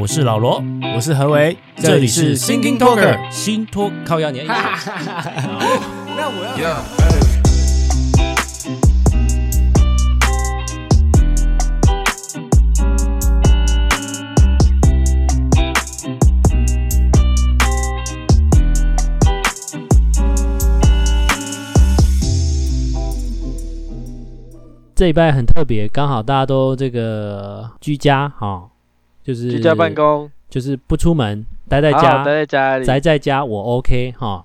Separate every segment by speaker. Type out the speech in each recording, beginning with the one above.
Speaker 1: 我是老罗，
Speaker 2: 我是何为，
Speaker 1: 这里是 Thinking Talker 新托靠压年。那
Speaker 2: 我要。
Speaker 1: 这一拜很特别，刚好大家都这个居家哈。哦就是
Speaker 2: 居家办公，
Speaker 1: 就是不出门，待在家，
Speaker 2: 待在家里，
Speaker 1: 宅在家，我 OK 哈，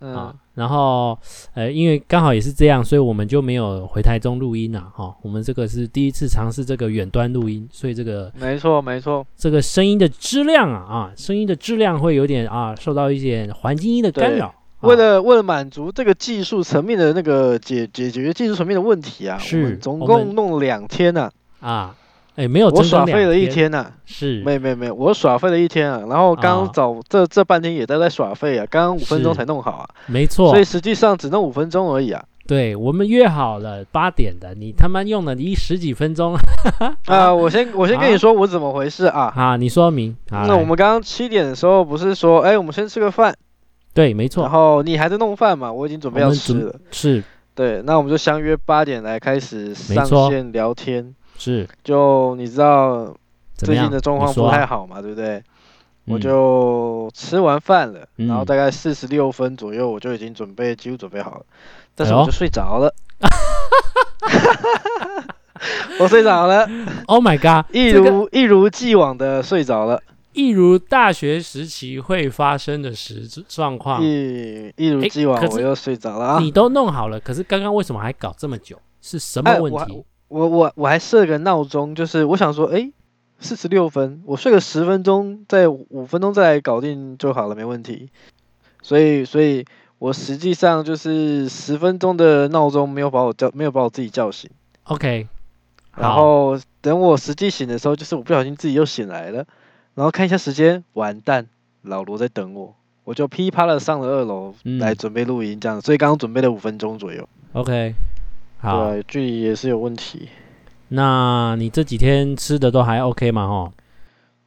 Speaker 1: 嗯、啊，然后呃，因为刚好也是这样，所以我们就没有回台中录音了哈。我们这个是第一次尝试这个远端录音，所以这个
Speaker 2: 没错没错，
Speaker 1: 这个声音的质量啊啊，声音的质量会有点啊受到一些环境音的干扰。
Speaker 2: 为了为了满足这个技术层面的那个解解决技术层面的问题啊，是我们总共弄了两天呢啊。啊
Speaker 1: 哎，没有，
Speaker 2: 我耍废了一天呐、啊，
Speaker 1: 是，
Speaker 2: 没没没，我耍废了一天啊，然后刚早、哦、这这半天也都在耍废啊，刚刚五分钟才弄好啊，
Speaker 1: 没错，
Speaker 2: 所以实际上只弄五分钟而已啊。
Speaker 1: 对，我们约好了八点的，你他妈用了你十几分钟
Speaker 2: 啊！我先我先跟你说我怎么回事啊？
Speaker 1: 啊，你说明。
Speaker 2: 那我们刚刚七点的时候不是说，哎，我们先吃个饭？
Speaker 1: 对，没错。
Speaker 2: 然后你还在弄饭嘛？我已经准备要吃了。
Speaker 1: 是。对，
Speaker 2: 那我们就相约八点来开始上线聊天。
Speaker 1: 是，
Speaker 2: 就你知道最近的状况不太好嘛，啊、对不对？我就吃完饭了，嗯、然后大概四十六分左右，我就已经准备几乎准备好了，但是我就睡着了，哎、我睡着了。
Speaker 1: Oh my god！
Speaker 2: 一如、这个、一如既往的睡着了，
Speaker 1: 一如大学时期会发生的时状况，
Speaker 2: 一一如既往我又睡着了啊！
Speaker 1: 你都弄好了，可是刚刚为什么还搞这么久？是什么问题？哎
Speaker 2: 我我我还设个闹钟，就是我想说，哎，四十六分，我睡个十分钟，再五分钟再来搞定就好了，没问题。所以，所以我实际上就是十分钟的闹钟没有把我叫，没有把我自己叫醒。
Speaker 1: OK，
Speaker 2: 然后等我实际醒的时候，就是我不小心自己又醒来了，然后看一下时间，完蛋，老罗在等我，我就噼啪的上了二楼来准备录音，这样，所以刚刚准备了五分钟左右。
Speaker 1: OK。好，
Speaker 2: 对，距离也是有问题。
Speaker 1: 那你这几天吃的都还 OK 吗？哈，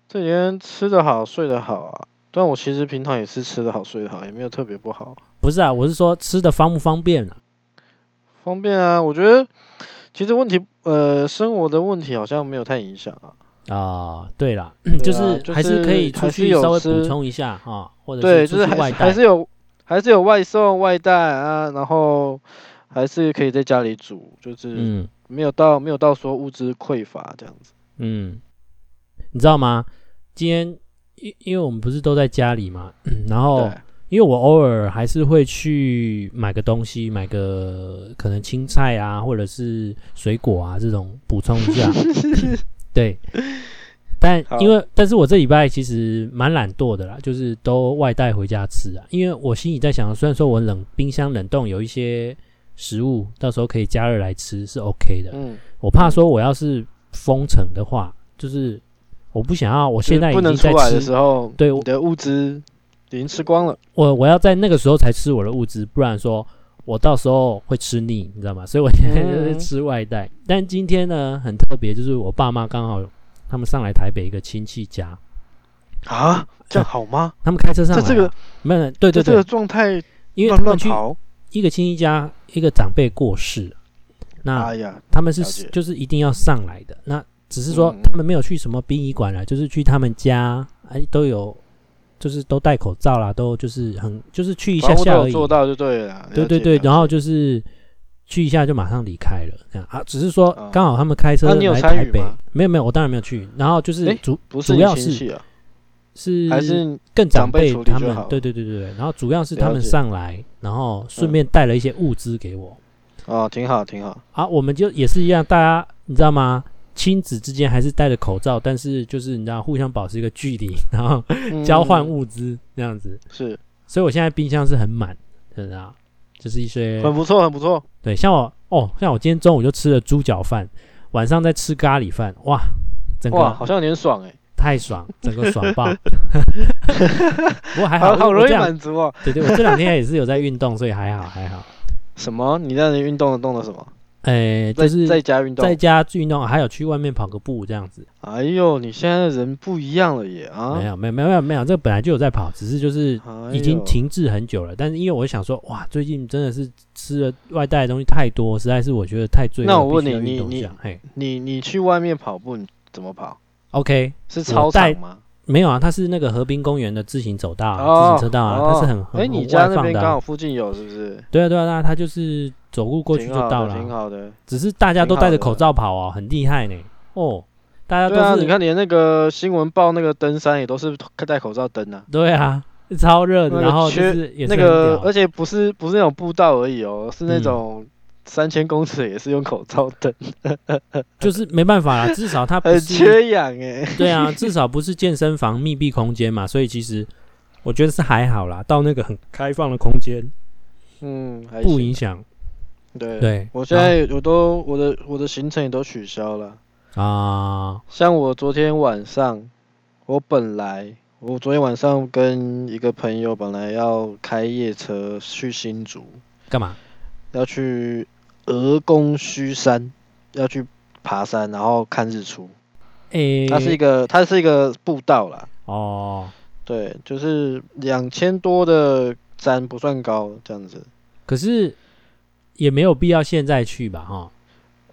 Speaker 2: 这几天吃的好，睡得好啊。但我其实平常也是吃的好，睡得好，也没有特别不好。
Speaker 1: 不是啊，我是说吃的方不方便啊？
Speaker 2: 方便啊，我觉得其实问题，呃，生活的问题好像没有太影响啊。
Speaker 1: 啊，对了，就是还是可以出去稍微补充一下哈，或者
Speaker 2: 对，就是还还是有还是有外送外带啊，然后。还是可以在家里煮，就是没有到、嗯、没有到说物资匮乏这样子。
Speaker 1: 嗯，你知道吗？今天因因为我们不是都在家里嘛，然后因为我偶尔还是会去买个东西，买个可能青菜啊，或者是水果啊这种补充一下。对，但因为但是我这礼拜其实蛮懒惰的啦，就是都外带回家吃啊。因为我心里在想，虽然说我冷冰箱冷冻有一些。食物到时候可以加热来吃是 OK 的。嗯，我怕说我要是封城的话，就是我不想要，我现在已经在吃不能出来
Speaker 2: 的时候，对，我的物资已经吃光了。
Speaker 1: 我我要在那个时候才吃我的物资，不然说我到时候会吃腻，你知道吗？所以我现在就是吃外带。嗯、但今天呢，很特别，就是我爸妈刚好他们上来台北一个亲戚家
Speaker 2: 啊，这样好吗？
Speaker 1: 他们开车上来，这个没有，对对对，
Speaker 2: 这个状态，
Speaker 1: 因为他们去一个亲戚家。一个长辈过世，那他们是就是一定要上来的。那只是说他们没有去什么殡仪馆了，就是去他们家，哎，都有，就是都戴口罩啦，都就是很就是去一下下而已。
Speaker 2: 做到就对了。
Speaker 1: 对对对，然后就是去一下就马上离开了，这样啊。只是说刚好他们开车来台北，没有没有，我当然没有去。然后就是主主要是是还是更长辈他们，对对对对对。然后主要是他们上来。然后顺便带了一些物资给我，
Speaker 2: 哦，挺好，挺好。
Speaker 1: 啊，我们就也是一样，大家你知道吗？亲子之间还是戴着口罩，但是就是你知道，互相保持一个距离，然后交换物资这样子。是，所以我现在冰箱是很满，知道就是一些
Speaker 2: 很不错，很不错。
Speaker 1: 对，像我哦，像我今天中午就吃了猪脚饭，晚上再吃咖喱饭，哇，整个
Speaker 2: 好像有点爽哎。
Speaker 1: 太爽，整个爽爆！不过还好，
Speaker 2: 好，好容易满足哦。
Speaker 1: 对对，我这两天也是有在运动，所以还好还好。
Speaker 2: 什么？你在运动的动的什么？
Speaker 1: 哎，就是
Speaker 2: 在家运动，
Speaker 1: 在家运动，还有去外面跑个步这样子。
Speaker 2: 哎呦，你现在人不一样了耶啊！
Speaker 1: 没有，没有，没有，没有，这个本来就有在跑，只是就是已经停滞很久了。但是因为我想说，哇，最近真的是吃了外带的东西太多，实在是我觉得太醉了。
Speaker 2: 那我问你，你你你去外面跑步你怎么跑
Speaker 1: ？OK，
Speaker 2: 是操场吗？
Speaker 1: 没有啊，它是那个河滨公园的自行走道、自行车道啊，它是很很
Speaker 2: 你家那边刚好附近有是不是？
Speaker 1: 对啊对啊，那它就是走路过去就到了，
Speaker 2: 挺好的。
Speaker 1: 只是大家都戴着口罩跑哦，很厉害呢。哦，大家都是
Speaker 2: 你看连那个新闻报那个登山也都是戴口罩登啊。
Speaker 1: 对啊，超热的，然后就是
Speaker 2: 那个，而且不是不是那种步道而已哦，是那种。三千公尺也是用口罩登，
Speaker 1: 就是没办法啦，至少它不是
Speaker 2: 很缺氧哎。
Speaker 1: 对啊，至少不是健身房密闭空间嘛，所以其实我觉得是还好啦。到那个很开放的空间，
Speaker 2: 嗯，
Speaker 1: 不影响。
Speaker 2: 对
Speaker 1: 对，
Speaker 2: 我现在我都我的我的行程也都取消了
Speaker 1: 啊。
Speaker 2: 像我昨天晚上，我本来我昨天晚上跟一个朋友本来要开夜车去新竹，
Speaker 1: 干嘛？
Speaker 2: 要去。鹅公须山要去爬山，然后看日出。诶、欸，它是一个，它是一个步道啦。
Speaker 1: 哦，
Speaker 2: 对，就是两千多的山，不算高，这样子。
Speaker 1: 可是也没有必要现在去吧？哈，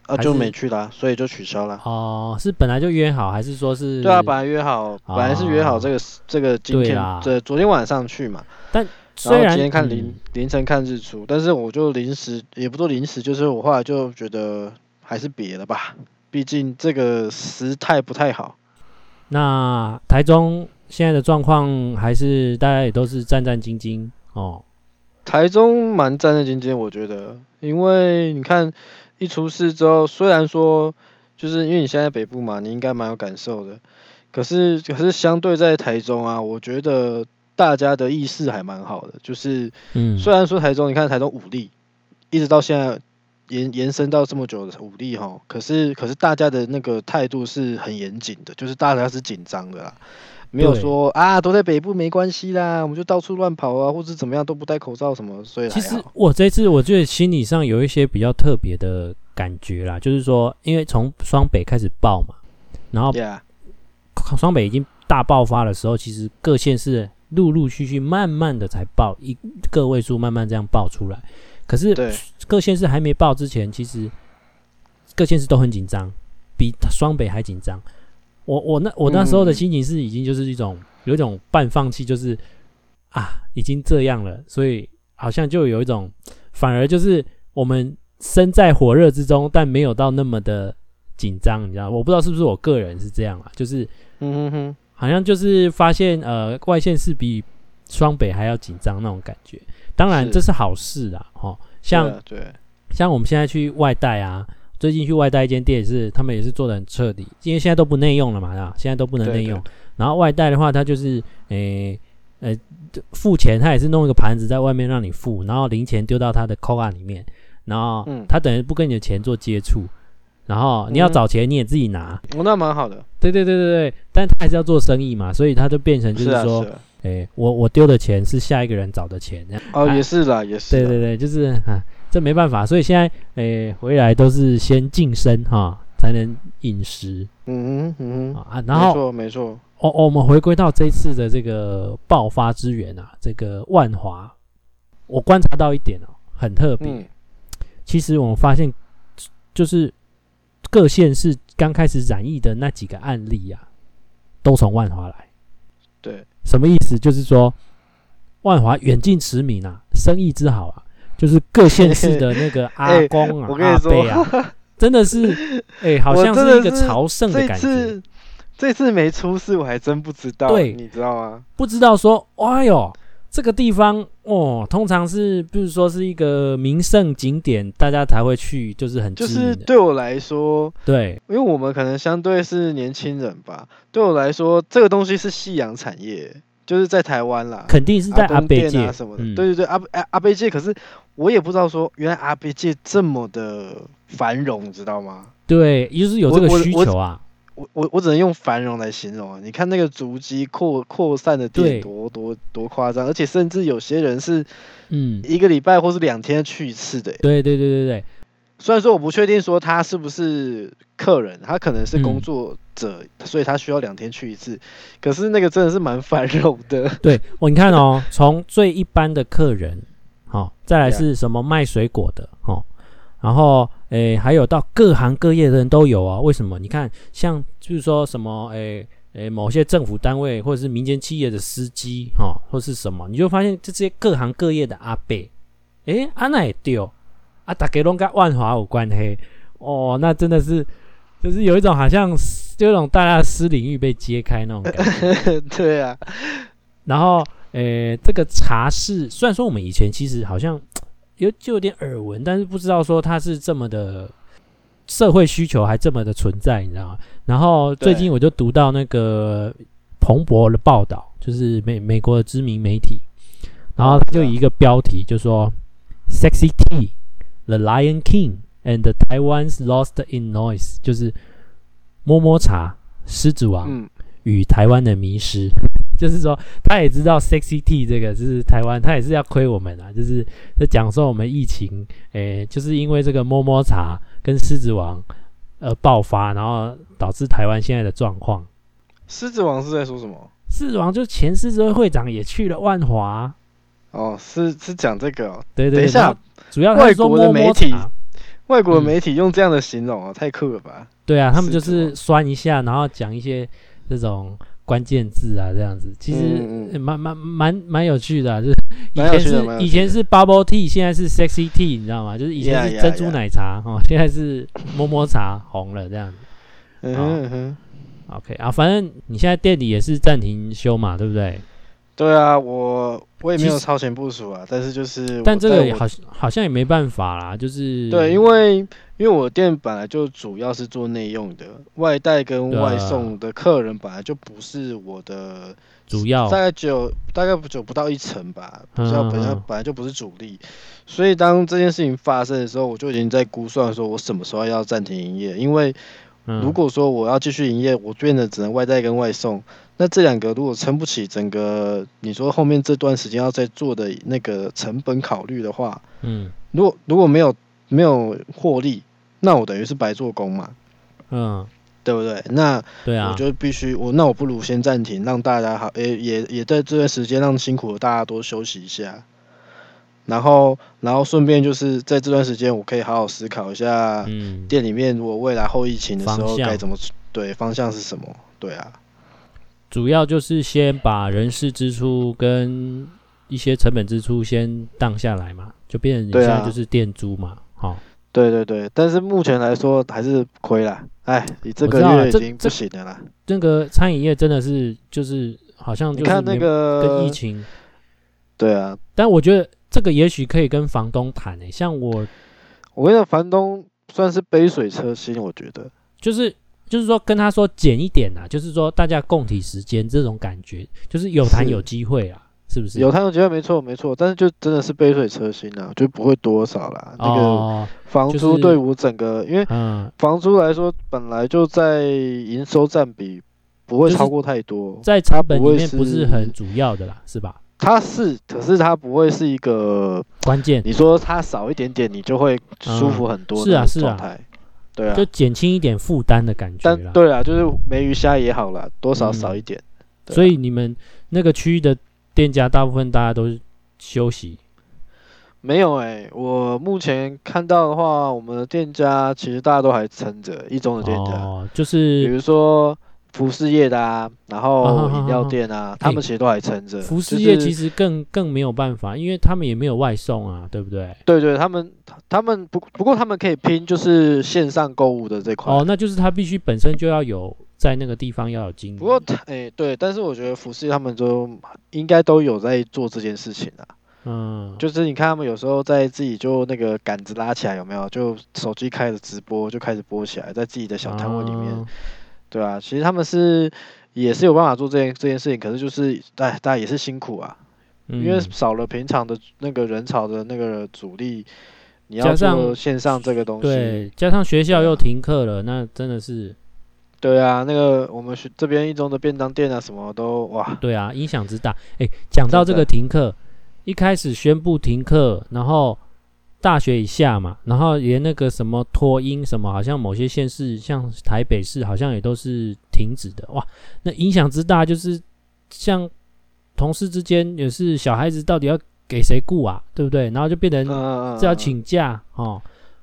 Speaker 2: 啊，就没去啦，所以就取消了。
Speaker 1: 哦，是本来就约好，还是说是？
Speaker 2: 对啊，本来约好，本来是约好这个、哦、这个今天，这昨天晚上去嘛。
Speaker 1: 但
Speaker 2: 然后今天看凌凌晨看日出，但是我就临时也不做临时，就是我后来就觉得还是别了吧，毕竟这个时态不太好。
Speaker 1: 那台中现在的状况还是大家也都是战战兢兢哦。
Speaker 2: 台中蛮战战兢兢，我觉得，因为你看一出事之后，虽然说就是因为你现在北部嘛，你应该蛮有感受的，可是可是相对在台中啊，我觉得。大家的意识还蛮好的，就是，嗯，虽然说台中，你看台中武力，一直到现在延延伸到这么久的武力哈，可是可是大家的那个态度是很严谨的，就是大家是紧张的啦，没有说啊都在北部没关系啦，我们就到处乱跑啊，或者怎么样都不戴口罩什么，所以
Speaker 1: 其实我这次我觉得心理上有一些比较特别的感觉啦，就是说因为从双北开始爆嘛，然后双北已经大爆发的时候，其实各县市。陆陆续续，慢慢的才报一个位数，慢慢这样报出来。可是各县市还没报之前，其实各县市都很紧张，比双北还紧张。我我那我那时候的心情是已经就是一种有一种半放弃，就是啊，已经这样了，所以好像就有一种反而就是我们身在火热之中，但没有到那么的紧张，你知道？我不知道是不是我个人是这样啊，就是嗯哼哼。好像就是发现，呃，外线是比双北还要紧张那种感觉。当然这是好事啊，哦。像对，像我们现在去外带啊，最近去外带一间店也是，他们也是做的很彻底，因为现在都不内用了嘛，啊，现在都不能内用。然后外带的话，他就是，诶、欸，呃，付钱他也是弄一个盘子在外面让你付，然后零钱丢到他的扣卡里面，然后他等于不跟你的钱做接触。然后你要找钱，你也自己拿。
Speaker 2: 哦、嗯，那蛮好的。
Speaker 1: 对对对对对，但他还是要做生意嘛，所以他就变成就是说，哎、啊啊，我我丢的钱是下一个人找的钱。
Speaker 2: 哦，也是啦，也是。
Speaker 1: 对对对，就是啊，这没办法，所以现在诶回来都是先晋升哈，才能饮食。
Speaker 2: 嗯哼嗯
Speaker 1: 啊，然后
Speaker 2: 没错没错。
Speaker 1: 哦哦，我们回归到这次的这个爆发之源啊，这个万华，我观察到一点哦，很特别。嗯、其实我们发现就是。各县市刚开始染疫的那几个案例啊，都从万华来。
Speaker 2: 对，
Speaker 1: 什么意思？就是说，万华远近驰名啊，生意之好啊，就是各县市的那个阿 公啊、欸、阿伯啊，真的是，哎、欸，好像是一个朝圣的感觉。这次，
Speaker 2: 这次没出事，我还真不知道。对，你知道吗？
Speaker 1: 不知道说，哎呦。这个地方哦，通常是，比如说是一个名胜景点，大家才会去，就是很
Speaker 2: 就是对我来说，
Speaker 1: 对，
Speaker 2: 因为我们可能相对是年轻人吧，对我来说，这个东西是夕阳产业，就是在台湾啦，
Speaker 1: 肯定是在阿贝界
Speaker 2: 啊什么的，嗯、对对对，阿阿阿伯界，可是我也不知道说，原来阿贝界这么的繁荣，你知道吗？
Speaker 1: 对，就是有这个需求啊。
Speaker 2: 我我我只能用繁荣来形容啊！你看那个足迹扩扩散的点多多多夸张，而且甚至有些人是，嗯，一个礼拜或是两天去一次的。
Speaker 1: 对对对对对，
Speaker 2: 虽然说我不确定说他是不是客人，他可能是工作者，嗯、所以他需要两天去一次。可是那个真的是蛮繁荣的。
Speaker 1: 对，我你看哦，从最一般的客人，好、哦，再来是什么卖水果的，哦，然后诶还有到各行各业的人都有啊。为什么？你看，像就是说什么诶诶某些政府单位或者是民间企业的司机，哈、哦，或是什么，你就发现这些各行各业的阿伯，诶，阿那也丢。啊，大家拢跟万华有关系哦，那真的是，就是有一种好像，就有一种大家私领域被揭开那种感觉。
Speaker 2: 对啊，
Speaker 1: 然后，诶、欸，这个茶室，虽然说我们以前其实好像有就有点耳闻，但是不知道说它是这么的社会需求还这么的存在，你知道吗？然后最近我就读到那个彭博的报道，就是美美国的知名媒体，然后就以一个标题就说 “sexy tea”。The Lion King and the Taiwan's Lost in Noise，就是摸摸茶，狮子王与台湾的迷失。嗯、就是说，他也知道 Sexy Tea 这个就是台湾，他也是要亏我们啊。就是在讲说我们疫情，诶、欸，就是因为这个摸摸茶跟狮子王呃爆发，然后导致台湾现在的状况。
Speaker 2: 狮子王是在说什么？
Speaker 1: 狮子王就前狮子会会长也去了万华。
Speaker 2: 哦，是是讲这个哦。
Speaker 1: 对对，对，
Speaker 2: 等一下。
Speaker 1: 主要
Speaker 2: 外国的媒体，外国的媒体用这样的形容啊，嗯、太酷了吧？
Speaker 1: 对啊，他们就是酸一下，然后讲一些这种关键字啊，这样子，其实蛮蛮蛮蛮有趣的、啊，就是以前是以前是 bubble tea，现在是 sexy tea，你知道吗？就是以前是珍珠奶茶哦，现在是摸摸茶红了这样子。嗯哼，嗯哼，OK 啊，反正你现在店里也是暂停休嘛，对不对？
Speaker 2: 对啊，我我也没有超前部署啊，但是就是，
Speaker 1: 但这个也好好像也没办法啦，就是
Speaker 2: 对，因为因为我店本来就主要是做内用的，外带跟外送的客人本来就不是我的
Speaker 1: 主要，
Speaker 2: 大概只有大概就不到一成吧，比较本来本来就不是主力，所以当这件事情发生的时候，我就已经在估算说我什么时候要暂停营业，因为如果说我要继续营业，我变得只能外带跟外送。那这两个如果撑不起整个，你说后面这段时间要再做的那个成本考虑的话，嗯，如果如果没有没有获利，那我等于是白做工嘛，嗯，对不对？那对啊，我就必须我那我不如先暂停，让大家好，诶、欸，也也在这段时间让辛苦的大家多休息一下，然后然后顺便就是在这段时间我可以好好思考一下，嗯，店里面我未来后疫情的时候该怎么对方向是什么？对啊。
Speaker 1: 主要就是先把人事支出跟一些成本支出先荡下来嘛，就变成你现在就是店租嘛，好、啊。
Speaker 2: 对对对，但是目前来说还是亏了，哎，你这个月已经不行的啦。
Speaker 1: 这个餐饮业真的是就是好像就是你看那个跟疫情，
Speaker 2: 对啊，
Speaker 1: 但我觉得这个也许可以跟房东谈诶、欸，像我，
Speaker 2: 我跟你讲，房东算是杯水车薪，我觉得
Speaker 1: 就是。就是说，跟他说减一点啊，就是说大家共体时间这种感觉，就是有谈有机会啊，是，是不是？
Speaker 2: 有谈有机会，没错没错，但是就真的是杯水车薪啊，就不会多少啦。那个房租对我整个，因为房租来说，本来就在营收占比不会超过太多，
Speaker 1: 在成本里面不是很主要的啦，是吧？
Speaker 2: 它是，可是它不会是一个关键。你说它少一点点，你就会舒服很多，是啊是啊。对啊，
Speaker 1: 就减轻一点负担的感觉。
Speaker 2: 但对啊，就是梅鱼虾也好了，多少少一
Speaker 1: 点。所以你们那个区域的店家，大部分大家都是休息。
Speaker 2: 没有哎、欸，我目前看到的话，我们的店家其实大家都还撑着，一中的店家，
Speaker 1: 哦、就是
Speaker 2: 比如说。服饰业的啊，然后饮料店啊，他们其实都还撑着。
Speaker 1: 服饰业其实更更没有办法，因为他们也没有外送啊，对不对？
Speaker 2: 对对，他们他们不不过他们可以拼，就是线上购物的这块。
Speaker 1: 哦，那就是他必须本身就要有在那个地方要有经营。
Speaker 2: 不过，哎、欸，对，但是我觉得服饰他们都应该都有在做这件事情啊。嗯，就是你看他们有时候在自己就那个杆子拉起来有没有？就手机开着直播就开始播起来，在自己的小摊位里面。嗯对啊，其实他们是也是有办法做这件这件事情，可是就是哎大家也是辛苦啊，嗯、因为少了平常的那个人潮的那个阻力，你要做线上这个东西，
Speaker 1: 对，加上学校又停课了，啊、那真的是，
Speaker 2: 对啊，那个我们学这边一中的便当店啊，什么都哇，
Speaker 1: 对啊，影响之大。哎，讲到这个停课，一开始宣布停课，然后大学以下嘛，然后连那个什么托婴什么，好像某些县市，像台北市，好像也都是停止的。哇，那影响之大，就是像同事之间也是小孩子到底要给谁顾啊，对不对？然后就变成是要请假哦。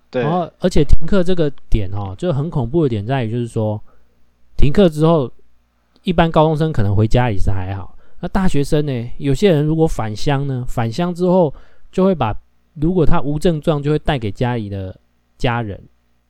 Speaker 2: 对。
Speaker 1: 然后而且停课这个点哦，就很恐怖的点在于，就是说停课之后，一般高中生可能回家里是还好。那大学生呢？有些人如果返乡呢？返乡之后就会把，如果他无症状，就会带给家里的家人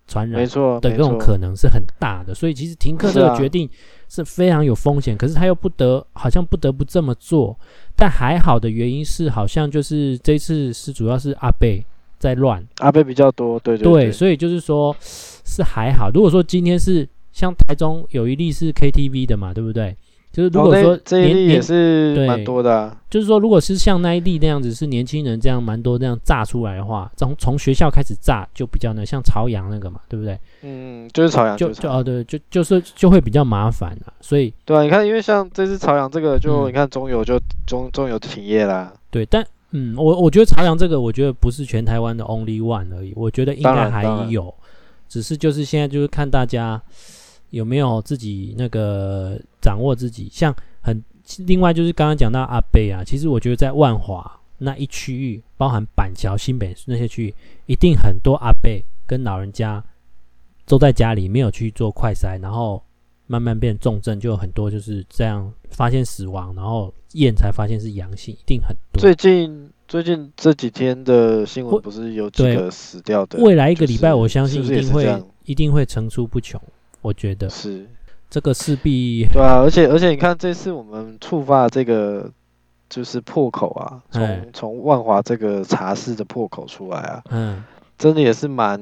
Speaker 1: 传染，
Speaker 2: 没错
Speaker 1: 的这种可能是很大的。所以其实停课这个决定是非常有风险，可是他又不得，好像不得不这么做。但还好的原因是，好像就是这次是主要是阿贝在乱，
Speaker 2: 阿贝比较多，对对对，
Speaker 1: 对，所以就是说是还好。如果说今天是像台中有一例是 KTV 的嘛，对不对？就是如果说、哦、
Speaker 2: 这一例也是蛮多的、啊，
Speaker 1: 就是说如果是像那一例那样子，是年轻人这样蛮多这样炸出来的话，从从学校开始炸就比较那像朝阳那个嘛，对不对？
Speaker 2: 嗯，就是朝阳，
Speaker 1: 就就哦对，就就是就会比较麻烦了。所以
Speaker 2: 对啊，你看，因为像这次朝阳这个，就、嗯、你看中油就中中油停业啦。
Speaker 1: 对，但嗯，我我觉得朝阳这个，我觉得不是全台湾的 only one 而已，我觉得应该还有，只是就是现在就是看大家。有没有自己那个掌握自己？像很另外就是刚刚讲到阿贝啊，其实我觉得在万华那一区域，包含板桥、新北那些区域，一定很多阿贝跟老人家都在家里，没有去做快筛，然后慢慢变重症，就很多就是这样发现死亡，然后验才发现是阳性，一定很多。
Speaker 2: 最近最近这几天的新闻不是有几个死掉的？
Speaker 1: 未来一个礼拜，我相信一定会一定会层出不穷。我觉得
Speaker 2: 是
Speaker 1: 这个势必
Speaker 2: 对啊，而且而且你看这次我们触发这个就是破口啊，从从万华这个茶室的破口出来啊，嗯，真的也是蛮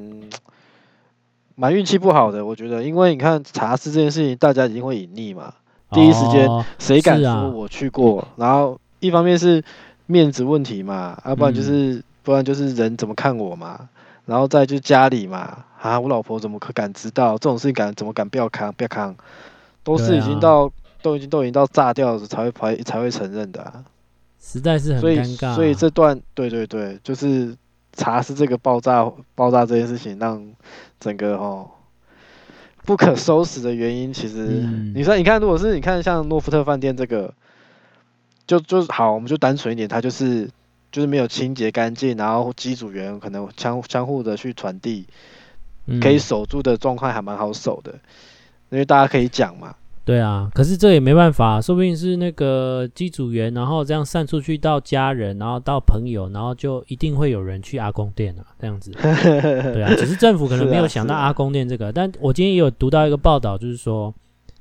Speaker 2: 蛮运气不好的，我觉得，因为你看茶室这件事情，大家一定会隐匿嘛，第一时间谁敢说我去过？然后一方面是面子问题嘛，要不然就是不然就是人怎么看我嘛。然后再就家里嘛，啊，我老婆怎么可敢知道这种事情？敢怎么敢不要扛不要扛？都是已经到、啊、都已经都已经到炸掉了才会才才会承认的啊，
Speaker 1: 实在是很尴尬、啊。
Speaker 2: 所以所以这段对对对，就是查是这个爆炸爆炸这件事情，让整个哦不可收拾的原因，其实、嗯、你说你看，如果是你看像诺福特饭店这个，就就好，我们就单纯一点，它就是。就是没有清洁干净，然后机组员可能相相互的去传递，可以守住的状况还蛮好守的，因为大家可以讲嘛。
Speaker 1: 对啊，可是这也没办法，说不定是那个机组员，然后这样散出去到家人，然后到朋友，然后就一定会有人去阿公店啊，这样子。对啊，只是政府可能没有想到阿公店这个，但我今天也有读到一个报道，就是说，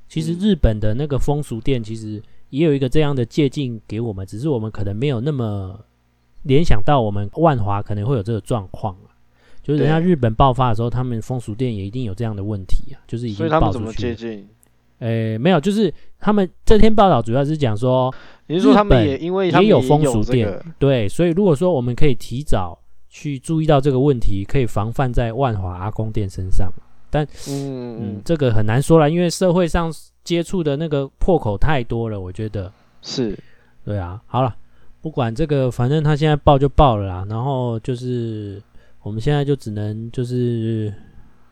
Speaker 1: 其实日本的那个风俗店其实也有一个这样的借镜给我们，只是我们可能没有那么。联想到我们万华可能会有这个状况啊，就是人家日本爆发的时候，他们风俗店也一定有这样的问题啊，就是已经爆出去。诶、欸，没有，就是他们这篇报道主要是讲说，
Speaker 2: 你是说他们也因为也有风俗店，
Speaker 1: 对，所以如果说我们可以提早去注意到这个问题，可以防范在万华阿公店身上。但嗯嗯，这个很难说了，因为社会上接触的那个破口太多了，我觉得
Speaker 2: 是，
Speaker 1: 对啊，好了。不管这个，反正他现在爆就爆了啦。然后就是我们现在就只能就是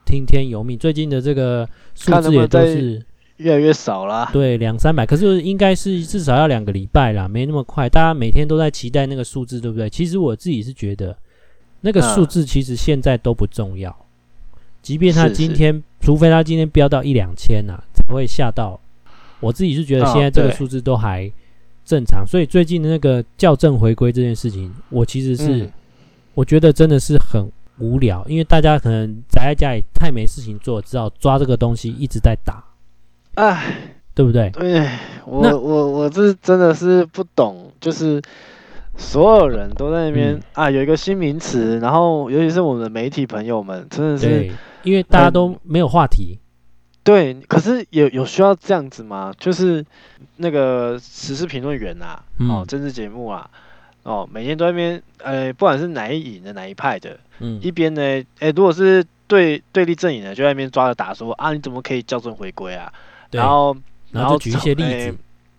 Speaker 1: 听天由命。最近的这个数字也都是
Speaker 2: 越来越少了。
Speaker 1: 对，两三百，可是应该是至少要两个礼拜啦，没那么快。大家每天都在期待那个数字，对不对？其实我自己是觉得，那个数字其实现在都不重要。即便他今天，除非他今天飙到一两千呐，才会吓到。我自己是觉得现在这个数字都还。正常，所以最近的那个校正回归这件事情，我其实是、嗯、我觉得真的是很无聊，因为大家可能宅在家里太没事情做，只好抓这个东西一直在打，
Speaker 2: 哎，
Speaker 1: 对不对？
Speaker 2: 对，我我我这真的是不懂，就是所有人都在那边、嗯、啊，有一个新名词，然后尤其是我们的媒体朋友们，真的是
Speaker 1: 因为大家都没有话题。
Speaker 2: 对，可是有有需要这样子吗？就是那个时事评论员啊，哦，政治节目啊，哦，每天都在那边，呃，不管是哪一影的哪一派的，嗯，一边呢，哎，如果是对对立阵营的，就在那边抓着打说啊，你怎么可以校正回归啊？然后然后举一些例子，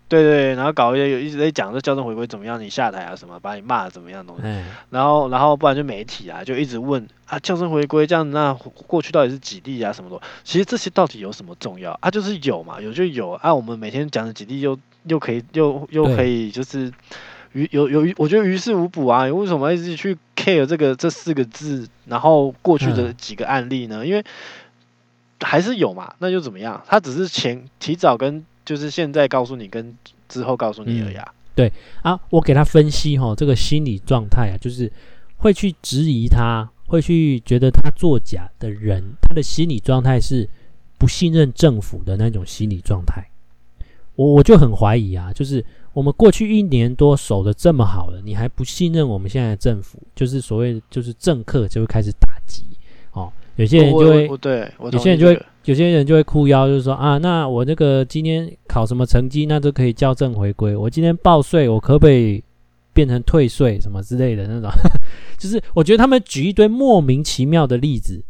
Speaker 2: 对对，然后搞一些有一直在讲这校正回归怎么样，你下台啊什么，把你骂怎么样东西。然后然后不然就媒体啊，就一直问啊校正回归这样，那过去到底是几例啊什么的？其实这些到底有什么重要啊？就是有嘛，有就有啊。我们每天讲的几例又又可以又又可以就是于有有我觉得于事无补啊。为什么一直去 care 这个这四个字？然后过去的几个案例呢？因为还是有嘛，那就怎么样？他只是前提早跟。就是现在告诉你，跟之后告诉你而已。嗯、
Speaker 1: 对啊，我给他分析哈，这个心理状态啊，就是会去质疑他，会去觉得他作假的人，他的心理状态是不信任政府的那种心理状态。我我就很怀疑啊，就是我们过去一年多守得这么好了，你还不信任我们现在的政府，就是所谓就是政客就会开始打击哦。有些人就会，对，有些人就会，有些人就会哭腰，就是说啊，那我那个今天考什么成绩，那都可以校正回归。我今天报税，我可不可以变成退税什么之类的那种？就是我觉得他们举一堆莫名其妙的例子，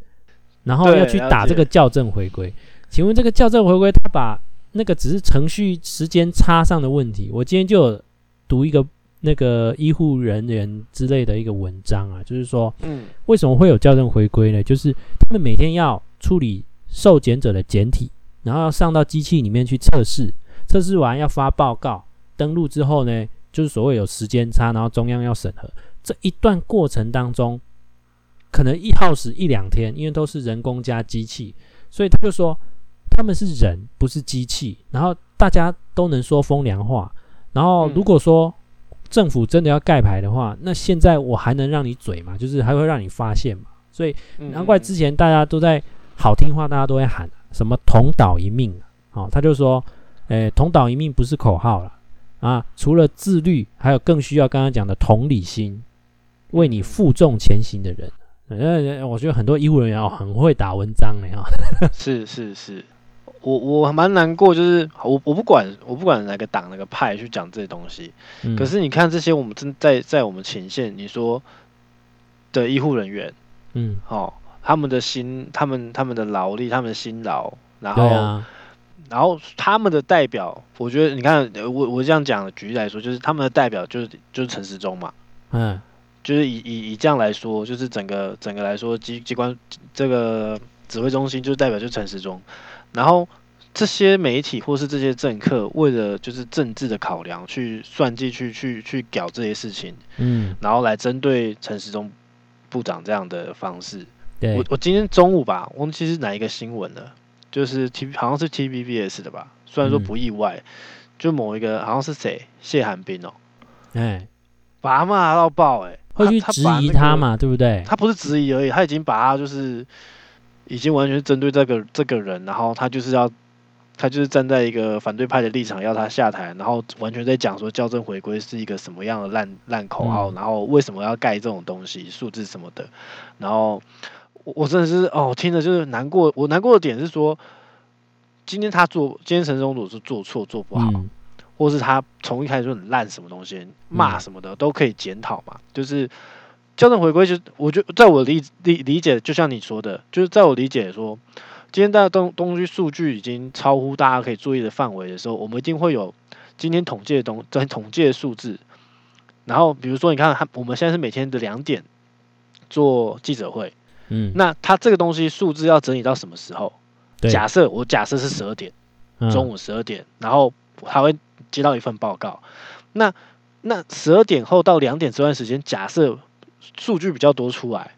Speaker 1: 然后要去打这个校正回归。请问这个校正回归，他把那个只是程序时间差上的问题，我今天就有读一个。那个医护人员之类的一个文章啊，就是说，嗯，为什么会有校正回归呢？就是他们每天要处理受检者的简体，然后要上到机器里面去测试，测试完要发报告，登录之后呢，就是所谓有时间差，然后中央要审核，这一段过程当中，可能一耗时一两天，因为都是人工加机器，所以他就说他们是人，不是机器，然后大家都能说风凉话，然后如果说。政府真的要盖牌的话，那现在我还能让你嘴吗？就是还会让你发现嘛？所以难怪之前大家都在好听话，大家都会喊什么“同岛一命”哦，他就说：“诶，同岛一命不是口号了啊！除了自律，还有更需要刚刚讲的同理心，为你负重前行的人。嗯，我觉得很多医护人员哦，很会打文章的啊。
Speaker 2: 是是是。我我蛮难过，就是我我不管我不管哪个党哪个派去讲这些东西，嗯、可是你看这些我们正在在我们前线，你说的医护人员，嗯，哦，他们的辛他们他们的劳力，他们的辛劳，然后、啊、然后他们的代表，我觉得你看我我这样讲举例来说，就是他们的代表就是就是陈时中嘛，嗯，就是以以以这样来说，就是整个整个来说机机关这个指挥中心就是代表就是陈时中。然后这些媒体或是这些政客，为了就是政治的考量，去算计、去去去搞这些事情，嗯，然后来针对陈时中部长这样的方式。对，我我今天中午吧，我们其实哪一个新闻了？就是 T 好像是 TVBS 的吧，虽然说不意外，嗯、就某一个好像是谁谢寒冰哦，哎，把他骂到爆哎、欸，
Speaker 1: 会去质疑他嘛，对不对？
Speaker 2: 他不是质疑而已，他已经把他就是。已经完全是针对这个这个人，然后他就是要，他就是站在一个反对派的立场，要他下台，然后完全在讲说校正回归是一个什么样的烂烂口号，嗯、然后为什么要盖这种东西，数字什么的，然后我真的是哦，听着就是难过。我难过的点是说，今天他做，今天陈时中如果是做错做不好，嗯、或是他从一开始就很烂什么东西，骂什么的、嗯、都可以检讨嘛，就是。校正回归就，我觉得在我理理理解，就像你说的，就是在我理解说，今天大家东东西数据已经超乎大家可以注意的范围的时候，我们一定会有今天统计的东在统计的数字。然后比如说，你看他，我们现在是每天的两点做记者会，嗯，那他这个东西数字要整理到什么时候？对假设我假设是十二点，嗯、中午十二点，然后还会接到一份报告。那那十二点后到两点这段时间，假设。数据比较多出来，